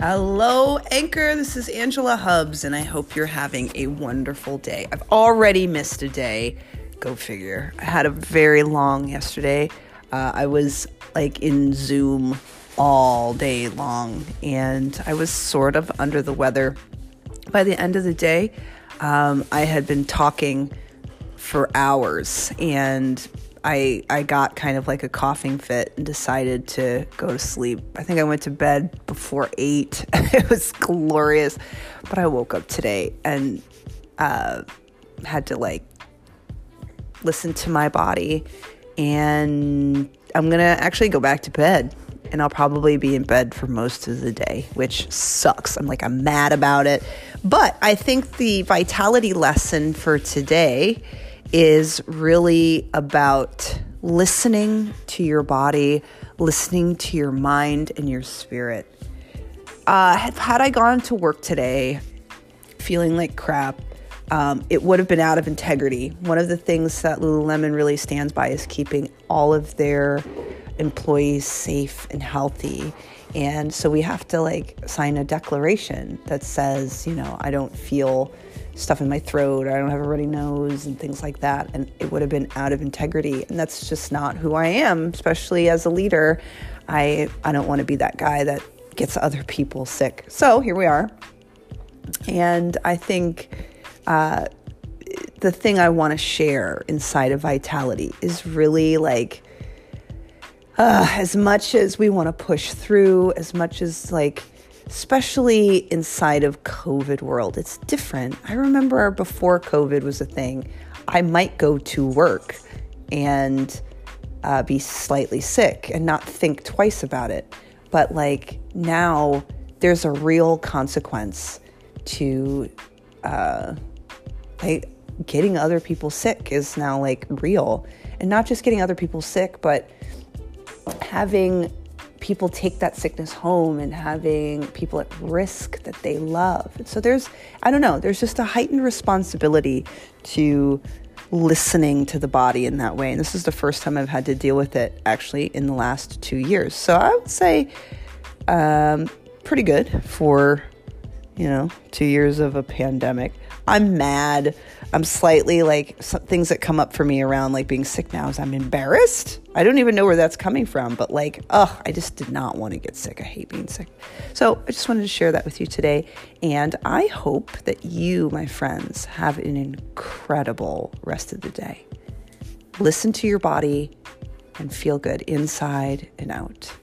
Hello, Anchor. This is Angela Hubbs, and I hope you're having a wonderful day. I've already missed a day. Go figure. I had a very long yesterday. Uh, I was like in Zoom all day long, and I was sort of under the weather. By the end of the day, um, I had been talking for hours, and I I got kind of like a coughing fit and decided to go to sleep. I think I went to bed before eight. it was glorious, but I woke up today and uh, had to like listen to my body, and I'm gonna actually go back to bed. And I'll probably be in bed for most of the day, which sucks. I'm like, I'm mad about it. But I think the vitality lesson for today is really about listening to your body, listening to your mind and your spirit. Uh, had I gone to work today feeling like crap, um, it would have been out of integrity. One of the things that Lululemon really stands by is keeping all of their employees safe and healthy. And so we have to like sign a declaration that says, you know, I don't feel stuff in my throat or I don't have a runny nose and things like that. And it would have been out of integrity. And that's just not who I am, especially as a leader. I, I don't want to be that guy that gets other people sick. So here we are. And I think uh, the thing I want to share inside of Vitality is really like, uh, as much as we want to push through, as much as like, especially inside of COVID world, it's different. I remember before COVID was a thing, I might go to work and uh, be slightly sick and not think twice about it. But like now, there's a real consequence to uh, like getting other people sick is now like real, and not just getting other people sick, but having people take that sickness home and having people at risk that they love. So there's, I don't know, there's just a heightened responsibility to listening to the body in that way. And this is the first time I've had to deal with it actually in the last two years. So I would say um, pretty good for, you know, two years of a pandemic. I'm mad. I'm slightly like things that come up for me around like being sick now is I'm embarrassed. I don't even know where that's coming from, but like, oh, I just did not want to get sick. I hate being sick. So I just wanted to share that with you today. And I hope that you, my friends, have an incredible rest of the day. Listen to your body and feel good inside and out.